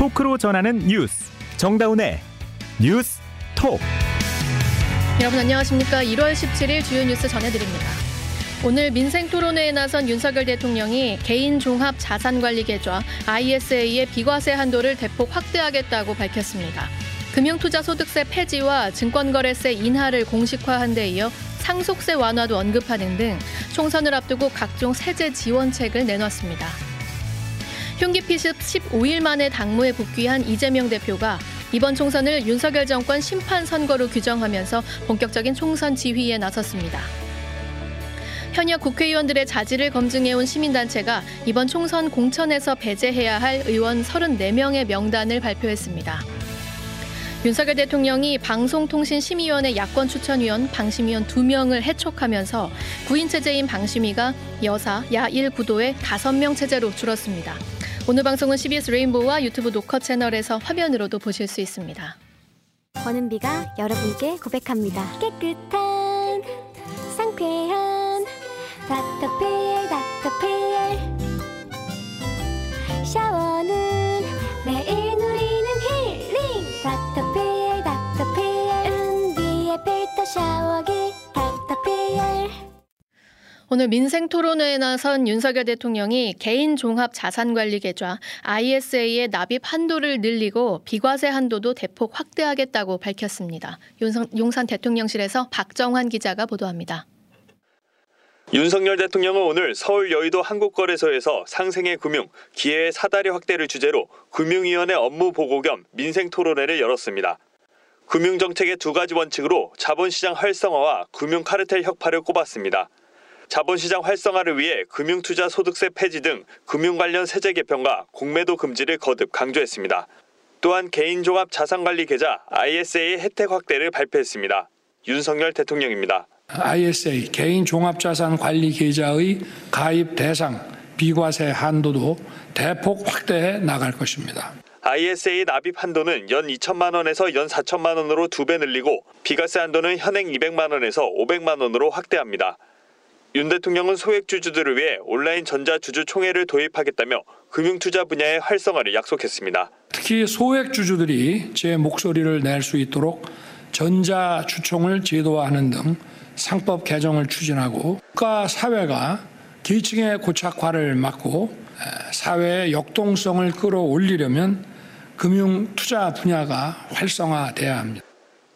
토크로 전하는 뉴스 정다운의 뉴스 톡 여러분 안녕하십니까? 1월 17일 주요 뉴스 전해드립니다. 오늘 민생 토론회에 나선 윤석열 대통령이 개인 종합 자산 관리 계좌 ISA의 비과세 한도를 대폭 확대하겠다고 밝혔습니다. 금융투자소득세 폐지와 증권거래세 인하를 공식화한 데 이어 상속세 완화도 언급하는 등 총선을 앞두고 각종 세제 지원책을 내놨습니다. 흉기 피습 15일 만에 당무에 복귀한 이재명 대표가 이번 총선을 윤석열 정권 심판 선거로 규정하면서 본격적인 총선 지휘에 나섰습니다. 현역 국회의원들의 자질을 검증해온 시민단체가 이번 총선 공천에서 배제해야 할 의원 34명의 명단을 발표했습니다. 윤석열 대통령이 방송통신심의위원회 야권 추천위원 방심위원 2명을 해촉하면서 구인 체제인 방심위가 여사 야1 구도의 5명 체제로 줄었습니다. 오늘 방송은 CBS 레인보우와 유튜브 녹화 채널에서 화면으로도 보실 수 있습니다. 권은비가 여러분께 고백합니다. 깨끗한 상쾌한 닥터피 오늘 민생 토론회에 나선 윤석열 대통령이 개인 종합 자산 관리 계좌 ISA의 납입 한도를 늘리고 비과세 한도도 대폭 확대하겠다고 밝혔습니다. 용산, 용산 대통령실에서 박정환 기자가 보도합니다. 윤석열 대통령은 오늘 서울 여의도 한국거래소에서 상생의 금융, 기회의 사다리 확대를 주제로 금융위원회 업무 보고 겸 민생 토론회를 열었습니다. 금융정책의 두 가지 원칙으로 자본시장 활성화와 금융 카르텔 혁파를 꼽았습니다. 자본시장 활성화를 위해 금융투자 소득세 폐지 등 금융 관련 세제 개편과 공매도 금지를 거듭 강조했습니다. 또한 개인종합 자산관리 계좌 ISA 혜택 확대를 발표했습니다. 윤석열 대통령입니다. ISA 개인 종합자산 관리 계좌의 가입 대상 비과세 한도도 대폭 확대해 나갈 것입니다. ISA 납입 한도는 연 2천만 원에서 연 4천만 원으로 두 배 늘리고 비과세 한도는 현행 200만 원에서 500만 원으로 확대합니다. 윤 대통령은 소액 주주들을 위해 온라인 전자주주 총회를 도입하겠다며 금융투자 분야의 활성화를 약속했습니다. 특히 소액 주주들이 제 목소리를 낼 수 있도록 전자주총을 제도화하는 등 상법 개정을 추진하고 국가 사회가 기층의 고착화를 막고 사회의 역동성을 끌어올리려면 금융 투자 분야가 활성화돼야 합니다.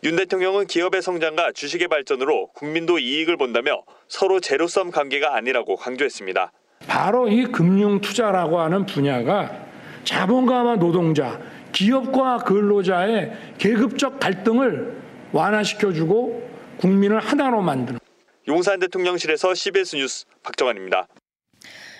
윤 대통령은 기업의 성장과 주식의 발전으로 국민도 이익을 본다며 서로 제로섬 관계가 아니라고 강조했습니다. 바로 이 금융 투자라고 하는 분야가 자본가와 노동자, 기업과 근로자의 계급적 갈등을 완화시켜주고 국민을 하나로 만드는 용산 대통령실에서 CBS 뉴스 박정환입니다.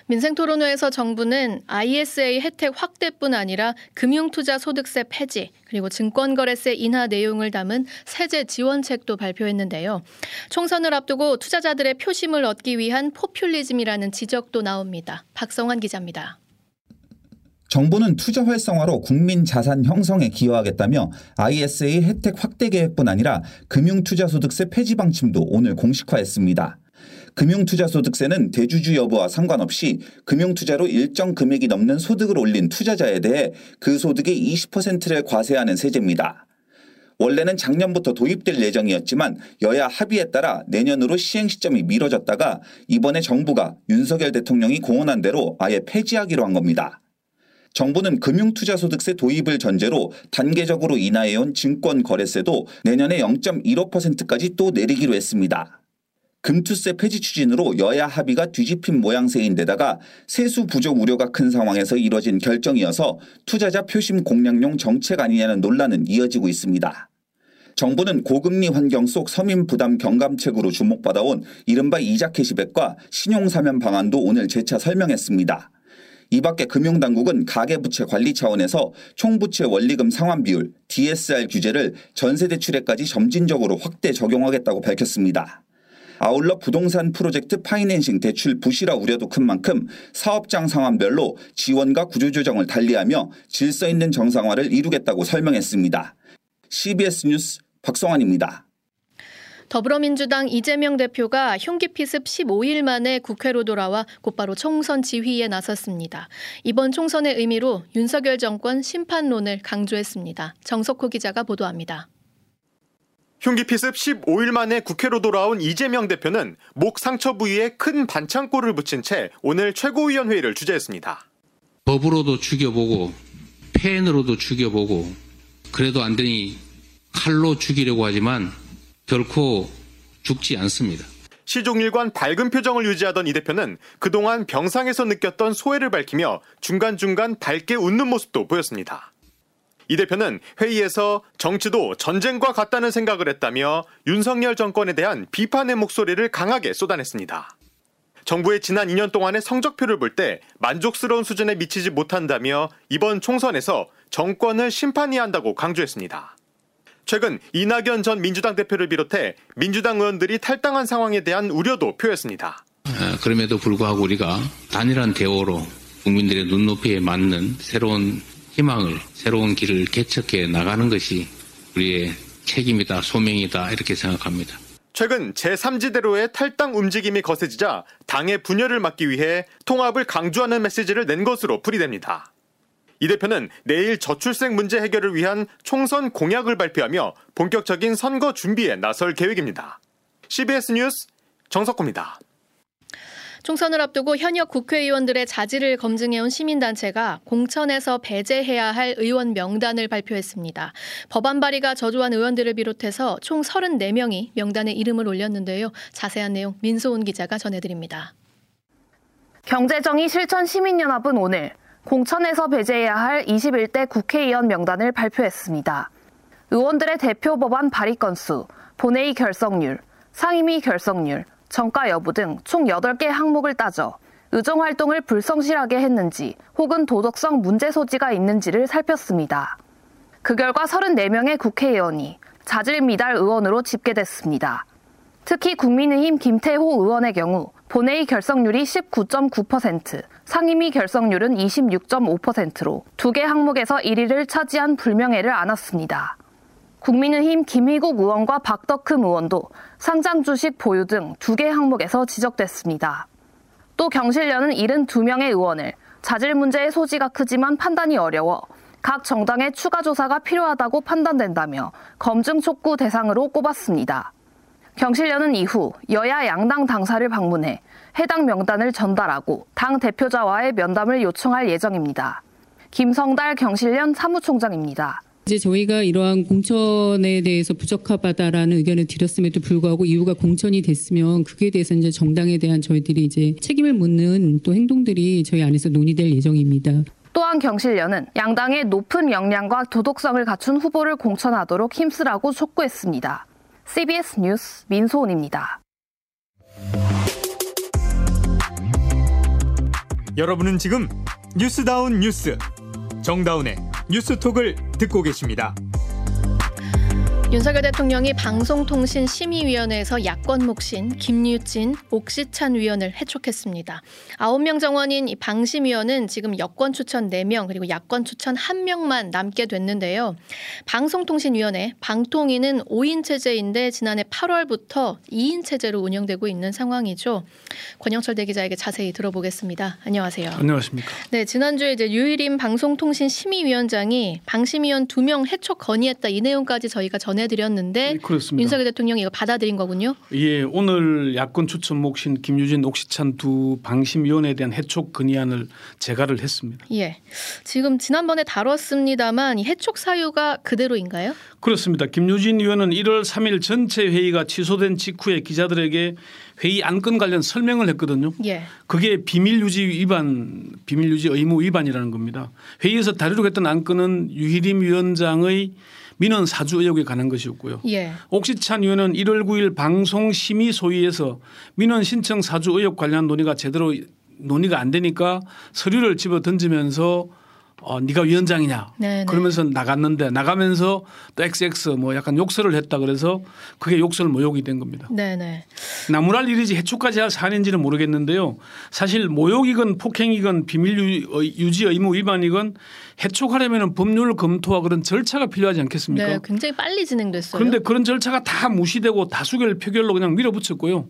민생 토론회에서 정부는 ISA 혜택 확대뿐 아니라 금융투자 소득세 폐지 그리고 증권거래세 인하 내용을 담은 세제 지원책도 발표했는데요. 총선을 앞두고 투자자들의 표심을 얻기 위한 포퓰리즘이라는 지적도 나옵니다. 박성환 기자입니다. 정부는 투자 활성화로 국민 자산 형성에 기여하겠다며 ISA 혜택 확대 계획뿐 아니라 금융투자소득세 폐지 방침도 오늘 공식화했습니다. 금융투자소득세는 대주주 여부와 상관없이 금융투자로 일정 금액이 넘는 소득을 올린 투자자에 대해 그 소득의 20%를 과세하는 세제입니다. 원래는 작년부터 도입될 예정이었지만 여야 합의에 따라 내년으로 시행 시점이 미뤄졌다가 이번에 정부가 윤석열 대통령이 공언한 대로 아예 폐지하기로 한 겁니다. 정부는 금융투자소득세 도입을 전제로 단계적으로 인하해온 증권거래세도 내년에 0.15%까지 또 내리기로 했습니다. 금투세 폐지 추진으로 여야 합의가 뒤집힌 모양새인데다가 세수 부족 우려가 큰 상황에서 이뤄진 결정이어서 투자자 표심 공략용 정책 아니냐는 논란은 이어지고 있습니다. 정부는 고금리 환경 속 서민 부담 경감책으로 주목받아온 이른바 이자 캐시백과 신용 사면 방안도 오늘 재차 설명했습니다. 이 밖에 금융당국은 가계부채 관리 차원에서 총부채 원리금 상환 비율 DSR 규제를 전세대출에까지 점진적으로 확대 적용하겠다고 밝혔습니다. 아울러 부동산 프로젝트 파이낸싱 대출 부실화 우려도 큰 만큼 사업장 상황별로 지원과 구조조정을 달리하며 질서 있는 정상화를 이루겠다고 설명했습니다. CBS 뉴스 박성환입니다. 더불어민주당 이재명 대표가 흉기 피습 15일 만에 국회로 돌아와 곧바로 총선 지휘에 나섰습니다. 이번 총선의 의미로 윤석열 정권 심판론을 강조했습니다. 정석호 기자가 보도합니다. 흉기 피습 15일 만에 국회로 돌아온 이재명 대표는 목 상처 부위에 큰 반창고를 붙인 채 오늘 최고위원회의를 주재했습니다. 법으로도 죽여보고 펜으로도 죽여보고 그래도 안 되니 칼로 죽이려고 하지만 결코 죽지 않습니다. 시종일관 밝은 표정을 유지하던 이 대표는 그동안 병상에서 느꼈던 소외를 밝히며 중간중간 밝게 웃는 모습도 보였습니다. 이 대표는 회의에서 정치도 전쟁과 같다는 생각을 했다며 윤석열 정권에 대한 비판의 목소리를 강하게 쏟아냈습니다. 정부의 지난 2년 동안의 성적표를 볼 때 만족스러운 수준에 미치지 못한다며 이번 총선에서 정권을 심판해야 한다고 강조했습니다. 최근 이낙연 전 민주당 대표를 비롯해 민주당 의원들이 탈당한 상황에 대한 우려도 표했습니다. 아, 그럼에도 불구하고 우리가 단일한 대오로 국민들의 눈높이에 맞는 새로운 희망을 새로운 길을 개척해 나가는 것이 우리의 책임이다 소명이다 이렇게 생각합니다. 최근 제3지대로의 탈당 움직임이 거세지자 당의 분열을 막기 위해 통합을 강조하는 메시지를 낸 것으로 풀이됩니다. 이 대표는 내일 저출생 문제 해결을 위한 총선 공약을 발표하며 본격적인 선거 준비에 나설 계획입니다. CBS 뉴스 정석호입니다. 총선을 앞두고 현역 국회의원들의 자질을 검증해온 시민단체가 공천에서 배제해야 할 의원 명단을 발표했습니다. 법안 발의가 저조한 의원들을 비롯해서 총 34명이 명단에 이름을 올렸는데요. 자세한 내용 민소은 기자가 전해드립니다. 경제정의 실천 시민연합은 오늘 공천에서 배제해야 할 21대 국회의원 명단을 발표했습니다. 의원들의 대표 법안 발의 건수, 본회의 결성률, 상임위 결성률, 정가 여부 등 총 8개 항목을 따져 의정 활동을 불성실하게 했는지 혹은 도덕성 문제 소지가 있는지를 살폈습니다. 그 결과 34명의 국회의원이 자질 미달 의원으로 집계됐습니다. 특히 국민의힘 김태호 의원의 경우 본회의 결성률이 19.9%, 상임위 결성률은 26.5%로 두 개 항목에서 1위를 차지한 불명예를 안았습니다. 국민의힘 김희국 의원과 박덕흠 의원도 상장 주식 보유 등 두 개 항목에서 지적됐습니다. 또 경실련은 72명의 의원을 자질 문제의 소지가 크지만 판단이 어려워 각 정당의 추가 조사가 필요하다고 판단된다며 검증 촉구 대상으로 꼽았습니다. 경실련은 이후 여야 양당 당사를 방문해 해당 명단을 전달하고 당 대표자와의 면담을 요청할 예정입니다. 김성달 경실련 사무총장입니다. 이제 저희가 이러한 공천에 대해서 부적합하다라는 의견을 드렸음에도 불구하고 이유가 공천이 됐으면 그에 대해서 이제 정당에 대한 저희들이 이제 책임을 묻는 또 행동들이 저희 안에서 논의될 예정입니다. 또한 경실련은 양당의 높은 역량과 도덕성을 갖춘 후보를 공천하도록 힘쓰라고 촉구했습니다. CBS 뉴스 민소은입니다. 여러분은 지금 뉴스다운 뉴스 정다운의 뉴스톡을 듣고 계십니다. 윤석열 대통령이 방송통신심의위원회에서 야권 몫인 김유진, 옥시찬 위원을 해촉했습니다. 9명 정원인 이 방심위원은 지금 여권 추천 4명 그리고 야권 추천 1명만 남게 됐는데요. 방송통신위원회 방통위는 5인 체제인데 지난해 8월부터 2인 체제로 운영되고 있는 상황이죠. 권영철 대기자에게 자세히 들어보겠습니다. 안녕하세요. 안녕하십니까. 네, 지난주에 이제 유일임 방송통신심의위원장이 방심위원 2명 해촉 건의했다 이 내용까지 저희가 전해 드렸는데 네, 그렇습니다. 윤석열 대통령이 이거 받아들인 거군요. 예, 오늘 야권 추천 몫인 김유진, 옥시찬 두 방심위원에 대한 해촉 건의안을 제가를 했습니다. 예. 지금 지난번에 다뤘습니다만 이 해촉 사유가 그대로인가요? 그렇습니다. 김유진 의원은 1월 3일 전체 회의가 취소된 직후에 기자들에게 회의 안건 관련 설명을 했거든요. 예. 그게 비밀 유지 위반, 비밀 유지 의무 위반이라는 겁니다. 회의에서 다루려고 했던 안건은 유희림 위원장의 민원 사주 의혹에 관한 것이었고요. 예. 옥시찬 의원은 1월 9일 방송 심의 소위에서 민원 신청 사주 의혹 관련 논의가 제대로 논의가 안 되니까 서류를 집어 던지면서 어, 네가 위원장이냐. 네네. 그러면서 나갔는데 나가면서 또 XX 뭐 약간 욕설을 했다 그래서 그게 욕설 모욕이 된 겁니다. 네네. 나무랄 일이지 해촉까지 할 사안인지는 모르겠는데요. 사실 모욕이건 폭행이건 비밀 유- 어, 유지 의무 위반이건 해촉하려면 법률 검토와 그런 절차가 필요하지 않겠습니까? 네, 굉장히 빨리 진행됐어요. 그런데 그런 절차가 다 무시되고 다수결 표결로 그냥 밀어붙였고요.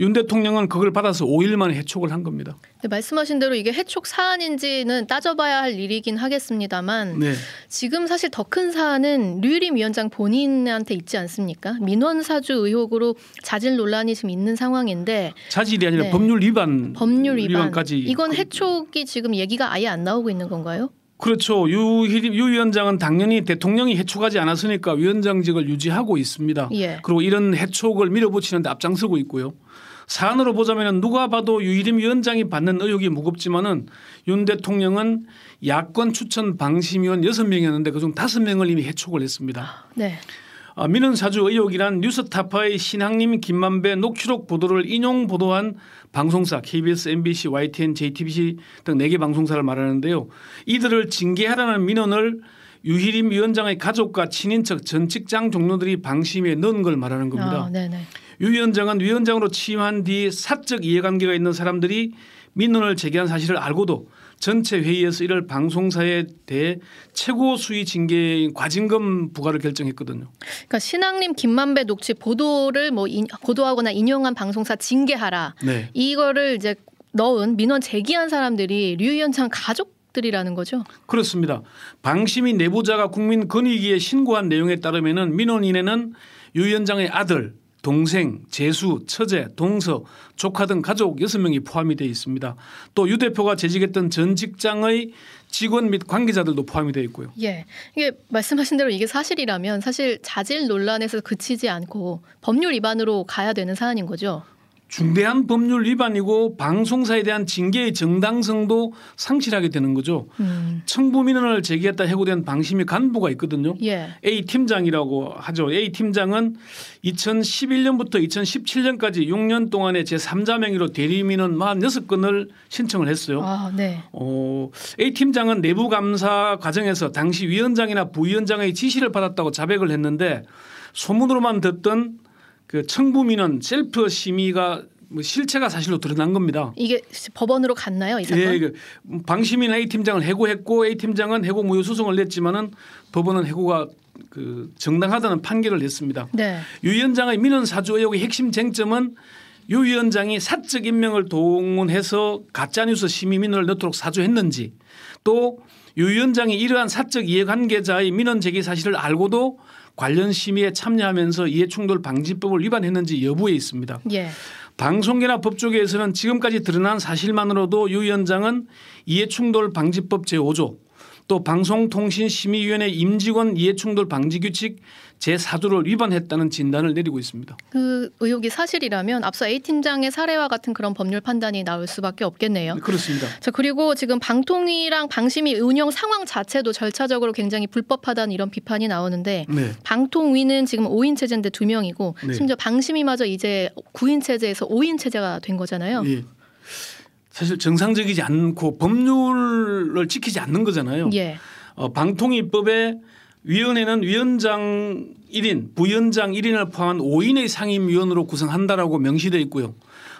윤 대통령은 그걸 받아서 5일 만에 해촉을 한 겁니다. 네, 말씀하신 대로 이게 해촉 사안인지는 따져봐야 할 일이긴 하겠습니다만 네. 지금 사실 더 큰 사안은 류일임 위원장 본인한테 있지 않습니까? 민원 사주 의혹으로 자질 논란이 지금 있는 상황인데 자질이 아니라 네. 법률 위반 법률 위반 위반까지 이건 해촉이 지금 얘기가 아예 안 나오고 있는 건가요? 그렇죠. 유희림 유 위원장은 당연히 대통령이 해촉하지 않았으니까 위원장직을 유지하고 있습니다. 예. 그리고 이런 해촉을 밀어붙이는데 앞장서고 있고요. 사안으로 보자면 누가 봐도 유희림 위원장이 받는 의혹이 무겁지만은 윤 대통령은 야권 추천 방심위원 6명이었는데 그중 5명을 이미 해촉을 했습니다. 네. 아, 민원 사주 의혹이란 뉴스타파의 신학님 김만배 녹취록 보도를 인용 보도한 방송사 KBS, MBC, YTN, JTBC 등 4개 방송사를 말하는데요. 이들을 징계하라는 민원을 유희림 위원장의 가족과 친인척 전 직장 종료들이 방심에 넣은 걸 말하는 겁니다. 아, 네네. 유 위원장은 위원장으로 취임한 뒤 사적 이해관계가 있는 사람들이 민원을 제기한 사실을 알고도 전체 회의에서 이를 방송사에 대해 최고 수위 징계 과징금 부과를 결정했거든요. 그러니까 신앙님 김만배 녹취 보도를 뭐 인, 보도하거나 인용한 방송사 징계하라. 네. 이거를 이제 넣은 민원 제기한 사람들이 류 위원장 가족 들이라는 거죠. 그렇습니다. 방심위 내부자가 국민권익위에 신고한 내용에 따르면은 민원인에는 유 위원장의 아들, 동생, 제수, 처제, 동서, 조카 등 가족 6명이 포함이 되어 있습니다. 또 유 대표가 재직했던 전 직장의 직원 및 관계자들도 포함이 되어 있고요. 예. 이게 말씀하신 대로 이게 사실이라면 사실 자질 논란에서 그치지 않고 법률 위반으로 가야 되는 사안인 거죠. 중대한 법률 위반이고 방송사에 대한 징계의 정당성도 상실하게 되는 거죠. 음. 청부 민원을 제기했다 해고된 방심위 간부가 있거든요. 예. A 팀장이라고 하죠. A 팀장은 2011년부터 2017년까지 6년 동안에 제3자 명의로 대리 민원 46건을 신청을 했어요. 아, 네. 어, A 팀장은 내부 감사 과정에서 당시 위원장이나 부위원장의 지시를 받았다고 자백을 했는데 소문으로만 듣던 그 청부 민원 셀프 심의가 뭐 실체가 사실로 드러난 겁니다. 이게 법원으로 갔나요, 이 사건? 예, 그 방심위 A 팀장을 해고했고 A 팀장은 해고 무효 소송을 냈지만은 법원은 해고가 그 정당하다는 판결을 냈습니다. 네. 유 위원장의 민원 사주 의혹의 핵심 쟁점은 유 위원장이 사적 인맥을 동원해서 가짜 뉴스 심의 민원을 넣도록 사주했는지 또 유 위원장이 이러한 사적 이해관계자의 민원 제기 사실을 알고도 관련 심의에 참여하면서 이해충돌 방지법을 위반했는지 여부에 있습니다. 예. 방송계나 법조계에서는 지금까지 드러난 사실만으로도 유 위원장은 이해충돌 방지법 제5조 또 방송통신심의위원회 임직원 이해충돌 방지 규칙 제4조를 위반했다는 진단을 내리고 있습니다. 그 의혹이 사실이라면 앞서 A 팀장의 사례와 같은 그런 법률 판단이 나올 수밖에 없겠네요. 그렇습니다. 자 그리고 지금 방통위랑 방심위 운영 상황 자체도 절차적으로 굉장히 불법하다는 이런 비판이 나오는데 네. 방통위는 지금 5인 체제인데 두 명이고 네. 심지어 방심위마저 이제 9인 체제에서 5인 체제가 된 거잖아요. 예. 사실 정상적이지 않고 법률을 지키지 않는 거잖아요. 예. 어, 방통위법에 위원회는 위원장 1인, 부위원장 1인을 포함한 5인의 상임위원으로 구성한다라고 명시되어 있고요.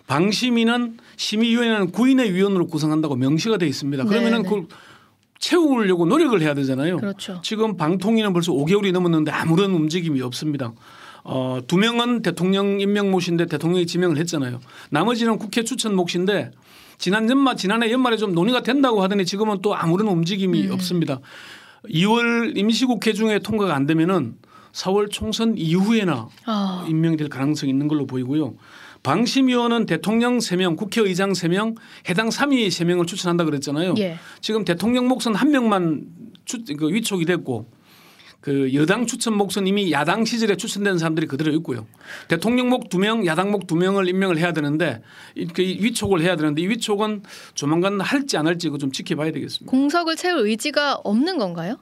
방심위는 심의위원회는 9인의 위원으로 구성한다고 명시가 되어 있습니다. 그러면은 네, 네. 그걸 채우려고 노력을 해야 되잖아요. 그렇죠. 지금 방통위는 벌써 5개월이 넘었는데 아무런 움직임이 없습니다. 어, 두 명은 대통령 임명 몫인데 대통령이 지명을 했잖아요. 나머지는 국회 추천 몫인데 지난 연말 지난해 연말에 좀 논의가 된다고 하더니 지금은 또 아무런 움직임이 음. 없습니다. 2월 임시국회 중에 통과가 안 되면은 4월 총선 이후에나 아. 임명될 가능성이 있는 걸로 보이고요. 방심위원은 대통령 3명, 국회의장 3명, 해당 3위 3명을 추천한다 그랬잖아요. 예. 지금 대통령 몫은 한 명만 추, 그 위촉이 됐고 그 여당 추천 이미 야당 시절에 추천된 사람들이 그대로 있고요. 대통령 몫두 명, 야당 몫두 명을 임명을 해야 되는데 이- 그 위촉을 해야 되는데 이 위촉은 조만간 할지 안 할지 그거 좀 지켜봐야 되겠습니다. 공석을 채울 의지가 없는 건가요?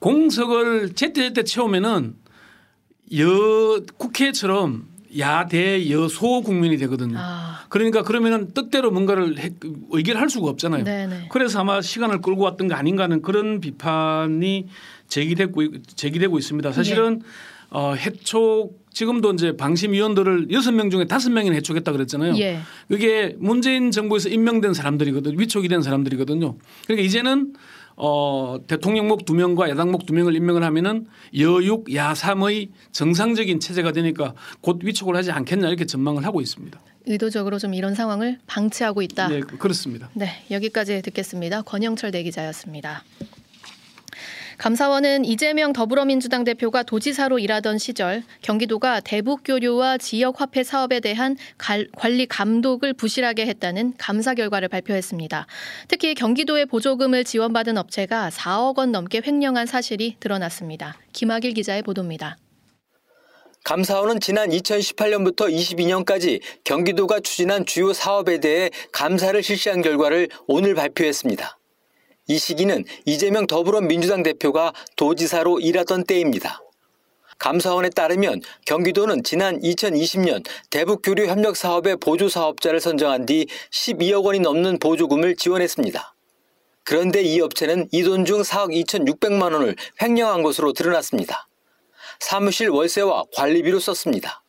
공석을 제때제때 채우면은 여 국회처럼 야대 여소 국민이 되거든요. 아, 그러니까 그러면은 뜻대로 뭔가를 해- 의결할 수가 없잖아요. 네네. 그래서 아마 시간을 끌고 왔던 거 아닌가 하는 그런 비판이 제기되고 제기되고 있습니다. 사실은 예. 어, 해촉 지금도 이제 방심위원들을 여섯 명 중에 다섯 명이 해촉했다 그랬잖아요. 예. 그게 문재인 정부에서 임명된 사람들이거든요. 위촉이 된 사람들이거든요. 그러니까 이제는 어, 대통령목 두 명과 야당목 두 명을 임명을 하면은 여육 야삼의 정상적인 체제가 되니까 곧 위촉을 하지 않겠냐 이렇게 전망을 하고 있습니다. 의도적으로 좀 이런 상황을 방치하고 있다. 네, 그렇습니다. 네, 여기까지 듣겠습니다. 권영철 대기자였습니다. 감사원은 이재명 더불어민주당 대표가 도지사로 일하던 시절 경기도가 대북 교류와 지역 화폐 사업에 대한 갈- 관리 감독을 부실하게 했다는 감사 결과를 발표했습니다. 특히 경기도의 보조금을 지원받은 업체가 4억 원 넘게 횡령한 사실이 드러났습니다. 김학일 기자의 보도입니다. 감사원은 지난 2018년부터 22년까지 경기도가 추진한 주요 사업에 대해 감사를 실시한 결과를 오늘 발표했습니다. 이 시기는 이재명 더불어민주당 대표가 도지사로 일하던 때입니다. 감사원에 따르면 경기도는 지난 2020년 대북 교류 협력 사업의 보조 사업자를 선정한 뒤 12억 원이 넘는 보조금을 지원했습니다. 그런데 이 업체는 이 돈 중 4억 2,600만 원을 횡령한 것으로 드러났습니다. 사무실 월세와 관리비로 썼습니다.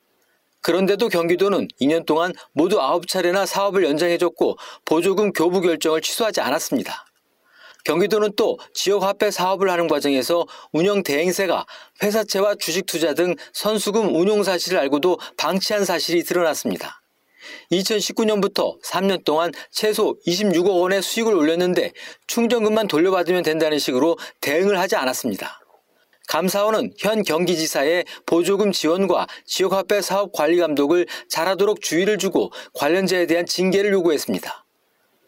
그런데도 경기도는 2년 동안 모두 9차례나 사업을 연장해줬고 보조금 교부 결정을 취소하지 않았습니다. 경기도는 또 지역화폐 사업을 하는 과정에서 운영 대행세가 회사채와 주식 투자 등 선수금 운용 사실을 알고도 방치한 사실이 드러났습니다. 2019년부터 3년 동안 최소 26억 원의 수익을 올렸는데 충전금만 돌려받으면 된다는 식으로 대응을 하지 않았습니다. 감사원은 현 경기지사의 보조금 지원과 지역화폐 사업 관리 감독을 잘하도록 주의를 주고 관련자에 대한 징계를 요구했습니다.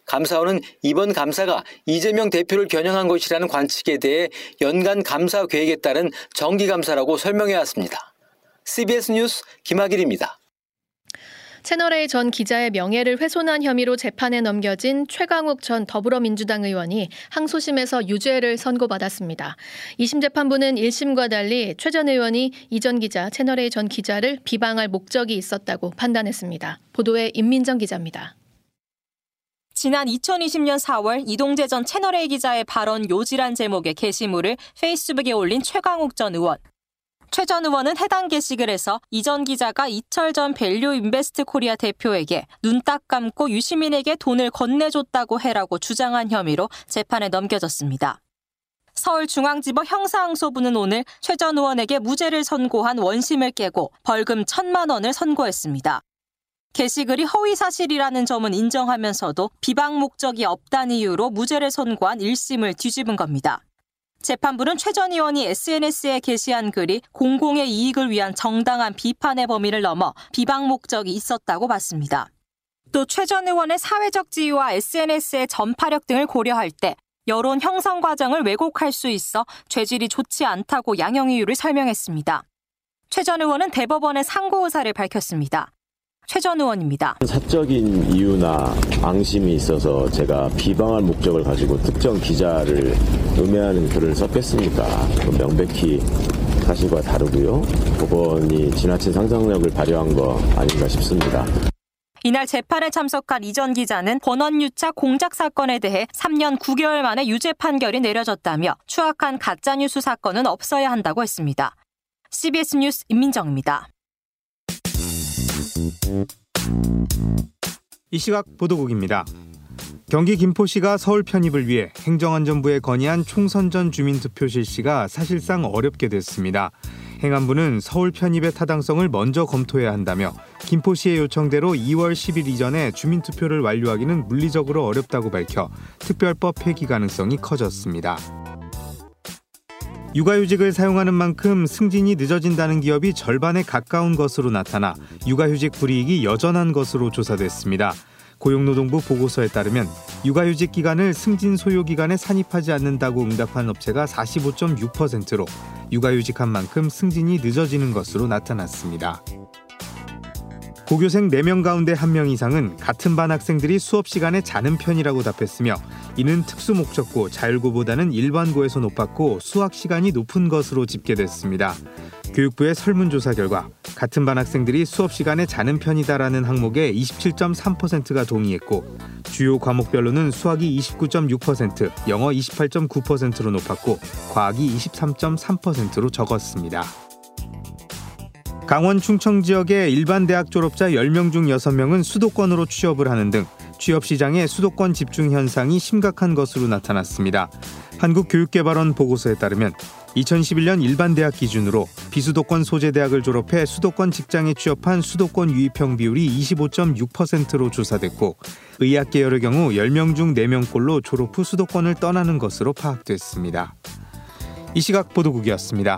감사원은 이번 감사가 이재명 대표를 겨냥한 것이라는 관측에 대해 연간 감사 계획에 따른 정기 감사라고 설명해 왔습니다. CBS 뉴스 김학일입니다. 채널A 전 기자의 명예를 훼손한 혐의로 재판에 넘겨진 최강욱 전 더불어민주당 의원이 항소심에서 유죄를 선고받았습니다. 2심 재판부는 1심과 달리 최 전 의원이 이 전 기자, 채널A 전 기자를 비방할 목적이 있었다고 판단했습니다. 보도에 임민정 기자입니다. 지난 2020년 4월 이동재 전 채널A 기자의 발언 요지란 제목의 게시물을 페이스북에 올린 최강욱 전 의원. 최 전 의원은 해당 게시글에서 이 전 기자가 이철 전 밸류 인베스트 코리아 대표에게 눈 딱 감고 유시민에게 돈을 건네줬다고 해라고 주장한 혐의로 재판에 넘겨졌습니다. 서울중앙지법 형사항소부는 오늘 최 전 의원에게 무죄를 선고한 원심을 깨고 벌금 1천만 원을 선고했습니다. 게시글이 허위 사실이라는 점은 인정하면서도 비방 목적이 없다는 이유로 무죄를 선고한 1심을 뒤집은 겁니다. 재판부는 최 전 의원이 SNS에 게시한 글이 공공의 이익을 위한 정당한 비판의 범위를 넘어 비방 목적이 있었다고 봤습니다. 또 최 전 의원의 사회적 지위와 SNS의 전파력 등을 고려할 때 여론 형성 과정을 왜곡할 수 있어 죄질이 좋지 않다고 양형 이유를 설명했습니다. 최 전 의원은 대법원에 상고 의사를 밝혔습니다. 최전 의원입니다. 사적인 이유나 앙심이 있어서 제가 비방할 목적을 가지고 특정 기자를 음해하는 글을 썼겠습니까? 명백히 사실과 다르고요. 법원이 지나친 상상력을 발휘한 거 아닌가 싶습니다. 이날 재판에 참석한 이전 기자는 권원유착 공작 사건에 대해 3년 9개월 만에 유죄 판결이 내려졌다며 추악한 가짜뉴스 사건은 없어야 한다고 했습니다. CBS 뉴스 임민정입니다. 이 시각 보도국입니다. 경기 김포시가 서울 편입을 위해 행정안전부에 건의한 총선 전 주민투표 실시가 사실상 어렵게 됐습니다. 행안부는 서울 편입의 타당성을 먼저 검토해야 한다며 김포시의 요청대로 2월 10일 이전에 주민투표를 완료하기는 물리적으로 어렵다고 밝혀 특별법 폐기 가능성이 커졌습니다. 육아휴직을 사용하는 만큼 승진이 늦어진다는 기업이 절반에 가까운 것으로 나타나 육아휴직 불이익이 여전한 것으로 조사됐습니다. 고용노동부 보고서에 따르면 육아휴직 기간을 승진 소요 기간에 산입하지 않는다고 응답한 업체가 45.6%로 육아휴직한 만큼 승진이 늦어지는 것으로 나타났습니다. 고교생 4명 가운데 1명 이상은 같은 반 학생들이 수업 시간에 자는 편이라고 답했으며 이는 특수 목적고 자율고보다는 일반고에서 높았고 수학 시간이 높은 것으로 집계됐습니다. 교육부의 설문조사 결과 같은 반 학생들이 수업 시간에 자는 편이다라는 항목에 27.3%가 동의했고 주요 과목별로는 수학이 29.6%, 영어 28.9%로 높았고 과학이 23.3%로 적었습니다. 강원 충청 지역의 일반 대학 졸업자 10명 중 6명은 수도권으로 취업을 하는 등 취업 시장의 수도권 집중 현상이 심각한 것으로 나타났습니다. 한국교육개발원 보고서에 따르면 2011년 일반 대학 기준으로 비수도권 소재 대학을 졸업해 수도권 직장에 취업한 수도권 유입형 비율이 25.6%로 조사됐고 의학 계열의 경우 10명 중 4명꼴로 졸업 후 수도권을 떠나는 것으로 파악됐습니다. 이 시각 보도국이었습니다.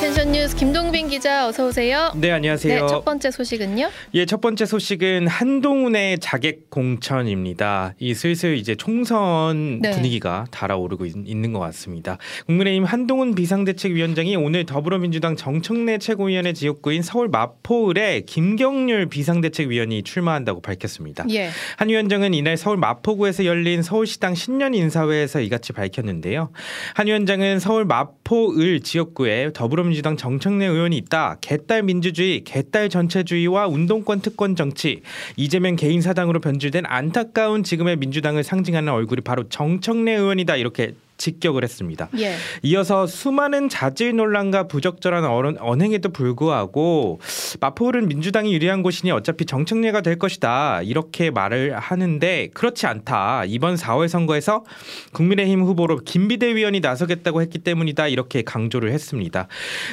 어텐션 뉴스 김동빈 기자 어서 오세요. 네 안녕하세요. 네, 첫 번째 소식은요? 예, 첫 번째 소식은 한동훈의 자객 공천입니다. 이 슬슬 이제 총선 네. 분위기가 달아오르고 있, 있는 것 같습니다. 국민의힘 한동훈 비상대책위원장이 오늘 더불어민주당 정청래 최고위원의 지역구인 서울 마포을에 김경률 비상대책위원이 출마한다고 밝혔습니다. 예. 한 위원장은 이날 서울 마포구에서 열린 서울시당 신년 인사회에서 이같이 밝혔는데요. 한 위원장은 서울 마포을 지역구에 더불어 민주당 정청래 의원이 있다. 개딸 민주주의, 개딸 전체주의와 운동권 특권 정치, 이재명 개인 사당으로 변질된 안타까운 지금의 민주당을 상징하는 얼굴이 바로 정청래 의원이다. 이렇게 직격을 했습니다. 예. 이어서 수많은 자질 논란과 부적절한 언- 언행에도 불구하고 마포울은 민주당이 유리한 곳이니 어차피 정청래가 될 것이다 이렇게 말을 하는데 그렇지 않다 이번 4월 선거에서 국민의힘 후보로 김비대 위원이 나서겠다고 했기 때문이다 이렇게 강조를 했습니다.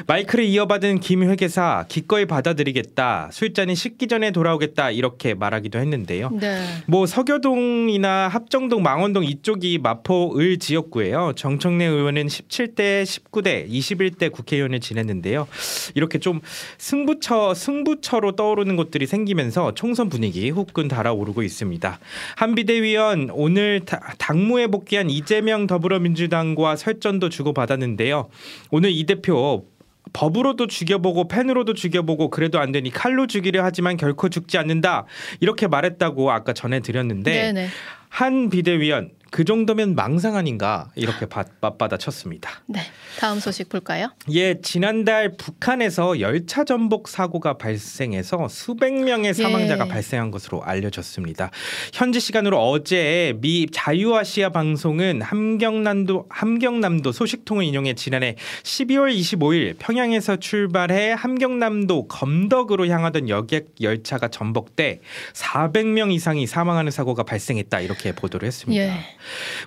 마이크를 이어받은 김 회계사 기꺼이 받아들이겠다 술잔이 식기 전에 돌아오겠다 이렇게 말하기도 했는데요. 네. 뭐 서교동이나 합정동, 망원동 이쪽이 마포을 지역구예요. 정청래 의원은 17대, 19대, 21대 국회의원을 지냈는데요. 이렇게 좀 승부처 승부처로 떠오르는 곳들이 생기면서 총선 분위기 후끈 달아오르고 있습니다. 한 비대위원 오늘 다- 당무에 복귀한 이재명 더불어민주당과 설전도 주고받았는데요. 오늘 이 대표 법으로도 죽여보고 펜으로도 죽여보고 그래도 안 되니 칼로 죽이려 하지만 결코 죽지 않는다 이렇게 말했다고 아까 전해드렸는데 네네. 한 비대위원 그 정도면 망상 아닌가 이렇게 받- 맞받아 쳤습니다. 네. 다음 소식 볼까요? 예, 지난달 북한에서 열차 전복 사고가 발생해서 수백 명의 사망자가 예. 발생한 것으로 알려졌습니다. 현지 시간으로 어제 미 자유아시아 방송은 함경남도 함경남도 소식통을 인용해 지난해 12월 25일 평양에서 출발해 함경남도 검덕으로 향하던 여객 열차가 전복돼 400명 이상이 사망하는 사고가 발생했다 이렇게 보도를 했습니다. 예.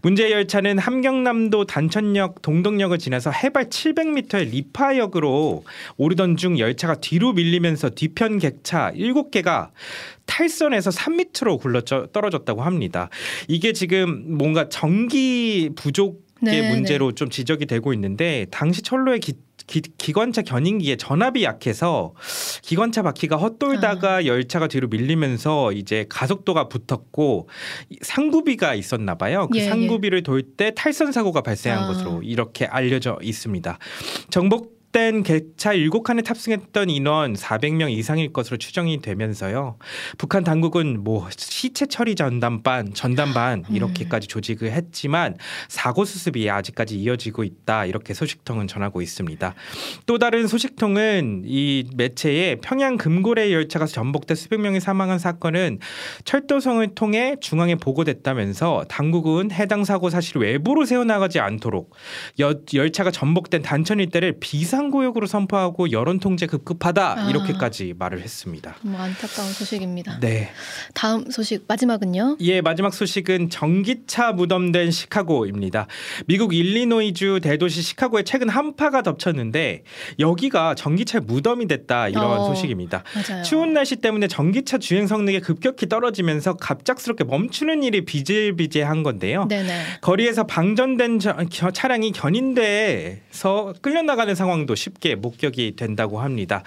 문제 열차는 함경남도 단천역 동덕역을 지나서 해발 700m의 리파역으로 오르던 중 열차가 뒤로 밀리면서 뒤편 객차 7개가 탈선해서 3m로 굴러 떨어졌다고 합니다. 이게 지금 뭔가 전기 부족 의 네, 문제로 좀 지적이 되고 있는데 당시 철로의 기, 기, 기관차 견인기에 전압이 약해서 기관차 바퀴가 헛돌다가 아. 열차가 뒤로 밀리면서 이제 가속도가 붙었고 이 상구비가 있었나 봐요. 그 예, 예. 상구비를 돌때 탈선 사고가 발생한 아. 것으로 이렇게 알려져 있습니다. 정복 된 객차 7칸에 탑승했던 인원 400명 이상일 것으로 추정이 되면서요. 북한 당국은 뭐 시체 처리 전담반, 전담반 음. 이렇게까지 조직을 했지만 사고 수습이 아직까지 이어지고 있다. 이렇게 소식통은 전하고 있습니다. 또 다른 소식통은 이 매체에 평양 금고래 열차가 전복돼 수백 명이 사망한 사건은 철도성을 통해 중앙에 보고됐다면서 당국은 해당 사고 사실 외부로 새어나가지 않도록 여- 열차가 전복된 단천 일대를 비상 구역으로 선포하고 여론 통제 급급하다 아. 이렇게까지 말을 했습니다. 뭐 안타까운 소식입니다. 네. 다음 소식 마지막은요? 예, 마지막 소식은 전기차 무덤된 시카고입니다. 미국 일리노이주 대도시 시카고에 최근 한파가 덮쳤는데 여기가 전기차 무덤이 됐다 이런 어, 소식입니다. 맞아요. 추운 날씨 때문에 전기차 주행 성능이 급격히 떨어지면서 갑작스럽게 멈추는 일이 비일비재한 건데요. 네네. 거리에서 방전된 저- 겨- 차량이 견인돼서 끌려 나가는 상황도 경우도 쉽게 목격이 된다고 합니다.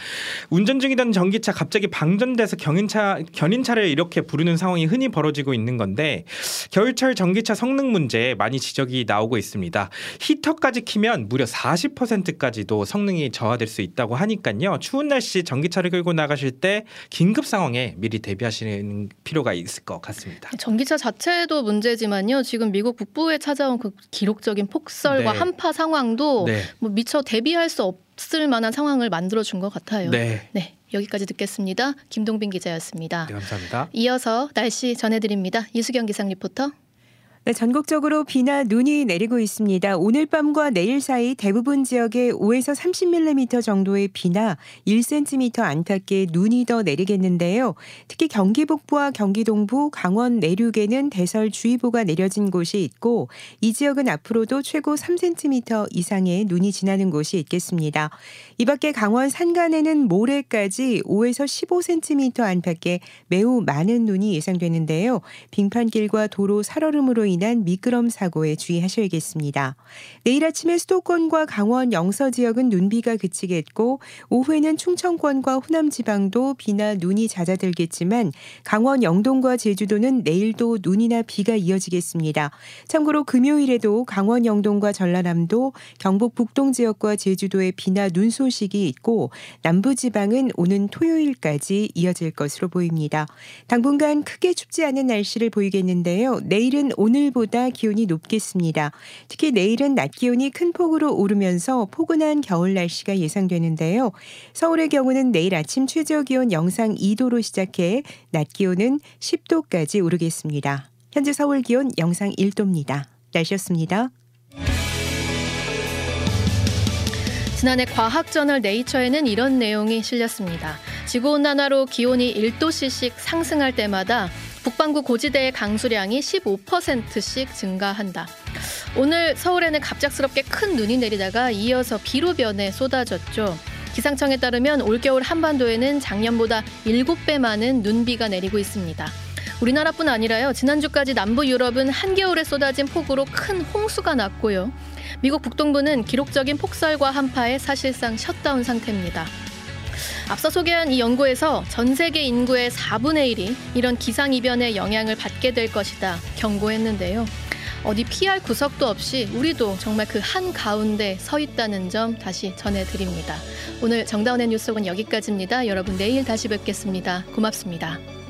운전 중이던 전기차 갑자기 방전돼서 견인차 견인차를 이렇게 부르는 상황이 흔히 벌어지고 있는 건데 겨울철 전기차 성능 문제 많이 지적이 나오고 있습니다. 히터까지 키면 무려 40%까지도 성능이 저하될 수 있다고 하니까요. 추운 날씨 전기차를 끌고 나가실 때 긴급 상황에 미리 대비하시는 필요가 있을 것 같습니다. 전기차 자체도 문제지만요. 지금 미국 북부에 찾아온 그 기록적인 폭설과 네. 한파 상황도 네. 뭐 미처 대비할 수 없을 만한 상황을 만들어 준 것 같아요. 네. 네, 여기까지 듣겠습니다. 김동빈 기자였습니다. 네, 감사합니다. 이어서 날씨 전해드립니다. 이수경 기상 리포터. 네, 전국적으로 비나 눈이 내리고 있습니다. 오늘 밤과 내일 사이 대부분 지역에 5에서 30mm 정도의 비나 1cm 안팎의 눈이 더 내리겠는데요. 특히 경기 북부와 경기 동부, 강원 내륙에는 대설주의보가 내려진 곳이 있고 이 지역은 앞으로도 최고 3cm 이상의 눈이 지나는 곳이 있겠습니다. 이 밖에 강원 산간에는 모레까지 5에서 15cm 안팎의 매우 많은 눈이 예상되는데요. 빙판길과 도로 살얼음으로 인한 미끄럼 사고에 주의하셔야겠습니다. 내일 아침에 수도권과 강원 영서 지역은 눈비가 그치겠고 오후에는 충청권과 호남 지방도 비나 눈이 잦아들겠지만 강원 영동과 제주도는 내일도 눈이나 비가 이어지겠습니다. 참고로 금요일에도 강원 영동과 전라남도, 경북 북동 지역과 제주도에 비나 눈 소식이 있고 남부 지방은 오는 토요일까지 이어질 것으로 보입니다. 당분간 크게 춥지 않은 날씨를 보이겠는데요. 내일은 오늘보다 기온이 높겠습니다. 특히 내일은 낮 기온이 큰 폭으로 오르면서 포근한 겨울 날씨가 예상되는데요. 서울의 경우는 내일 아침 최저 기온 영상 2도로 시작해 낮 기온은 10도까지 오르겠습니다. 현재 서울 기온 영상 1도입니다. 날씨였습니다. 지난해 과학저널 네이처에는 이런 내용이 실렸습니다. 지구온난화로 기온이 1도씨씩 상승할 때마다 북반구 고지대의 강수량이 15%씩 증가한다. 오늘 서울에는 갑작스럽게 큰 눈이 내리다가 이어서 비로 변해 쏟아졌죠. 기상청에 따르면 올겨울 한반도에는 작년보다 7배 많은 눈비가 내리고 있습니다. 우리나라뿐 아니라요. 지난주까지 남부 유럽은 한겨울에 쏟아진 폭우로 큰 홍수가 났고요. 미국 북동부는 기록적인 폭설과 한파에 사실상 셧다운 상태입니다. 앞서 소개한 이 연구에서 전 세계 인구의 4분의 1이 이런 기상이변의 영향을 받게 될 것이다 경고했는데요. 어디 피할 구석도 없이 우리도 정말 그 한 가운데 서 있다는 점 다시 전해드립니다. 오늘 정다운의 뉴스는 여기까지입니다. 여러분 내일 다시 뵙겠습니다. 고맙습니다.